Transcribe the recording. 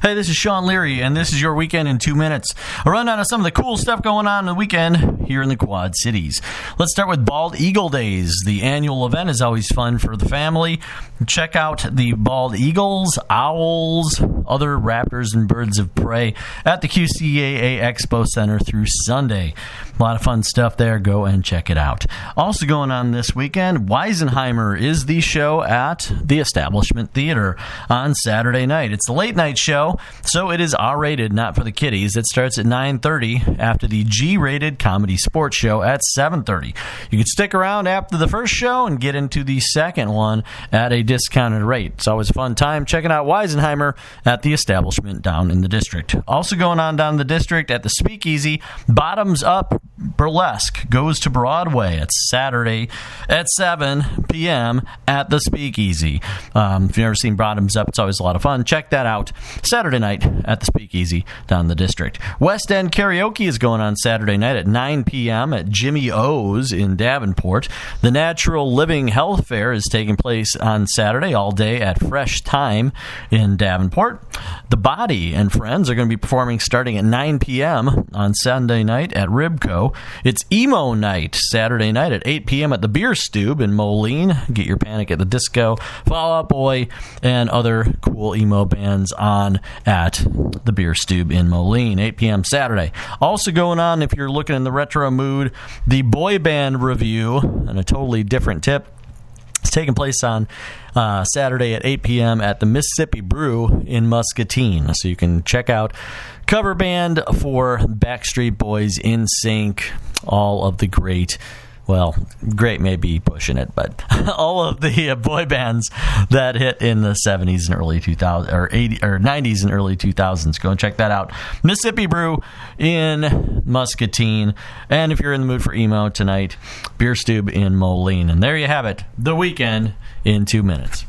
Hey, this is Sean Leary, and this is your weekend in two minutes. A rundown of some of the cool stuff going on the weekend here in the Quad Cities. Let's start with Bald Eagle Days. The annual event is always fun for the family. Check out the bald eagles, owls, other raptors, and birds of prey at the QCCA Expo Center through Sunday. A lot of fun stuff there. Go and check it out. Also going on this weekend, Weisenheimer is the show at the Establishment Theater on Saturday night. It's a late night show, so it is R-rated, not for the kiddies. It starts at 9:30 after the G-rated ComedySportz show at 7:30. You can stick around after the first show and get into the second one at a discounted rate. It's always a fun time checking out Weisenheimer at the Establishment down in the district. Also going on down the district at the Speakeasy, Bottoms Up Burlesque goes to Broadway. It's Saturday at 7 p.m. at the Speakeasy. Um, if you've never seen Bottoms Up, it's always a lot of fun. Check that out. Saturday night at the Speakeasy down in the district. West End Karaoke is going on Saturday night at 9 p.m. at Jimmy O's in Davenport. The Natural Living Health Fair is taking place on Saturday all day at Fresh Thyme in Davenport. The Body and Friends are going to be performing starting at 9 p.m. on Sunday night at Ribco. It's Emo Night Saturday night at 8 p.m. at the Beer Stube in Moline. Get your Panic at the Disco, Fall Out Boy, and other cool emo bands on at the Beer Stube in Moline, 8 p.m. Saturday. Also going on, if you're looking in the retro mood, the boy band review and a totally different tip. It's taking place on uh, Saturday at 8 p.m. at the Mississippi Brew in Muscatine. So you can check out cover band for Backstreet Boys, NSYNC, all of the great. Well, great may be pushing it, but all of the uh, boy bands that hit in the 70s and early 2000s or 80 or 90s and early 2000s. Go and check that out. Mississippi Brew in Muscatine, and if you're in the mood for emo tonight, Beer Stube in Moline. And there you have it. The weekend in 2 minutes.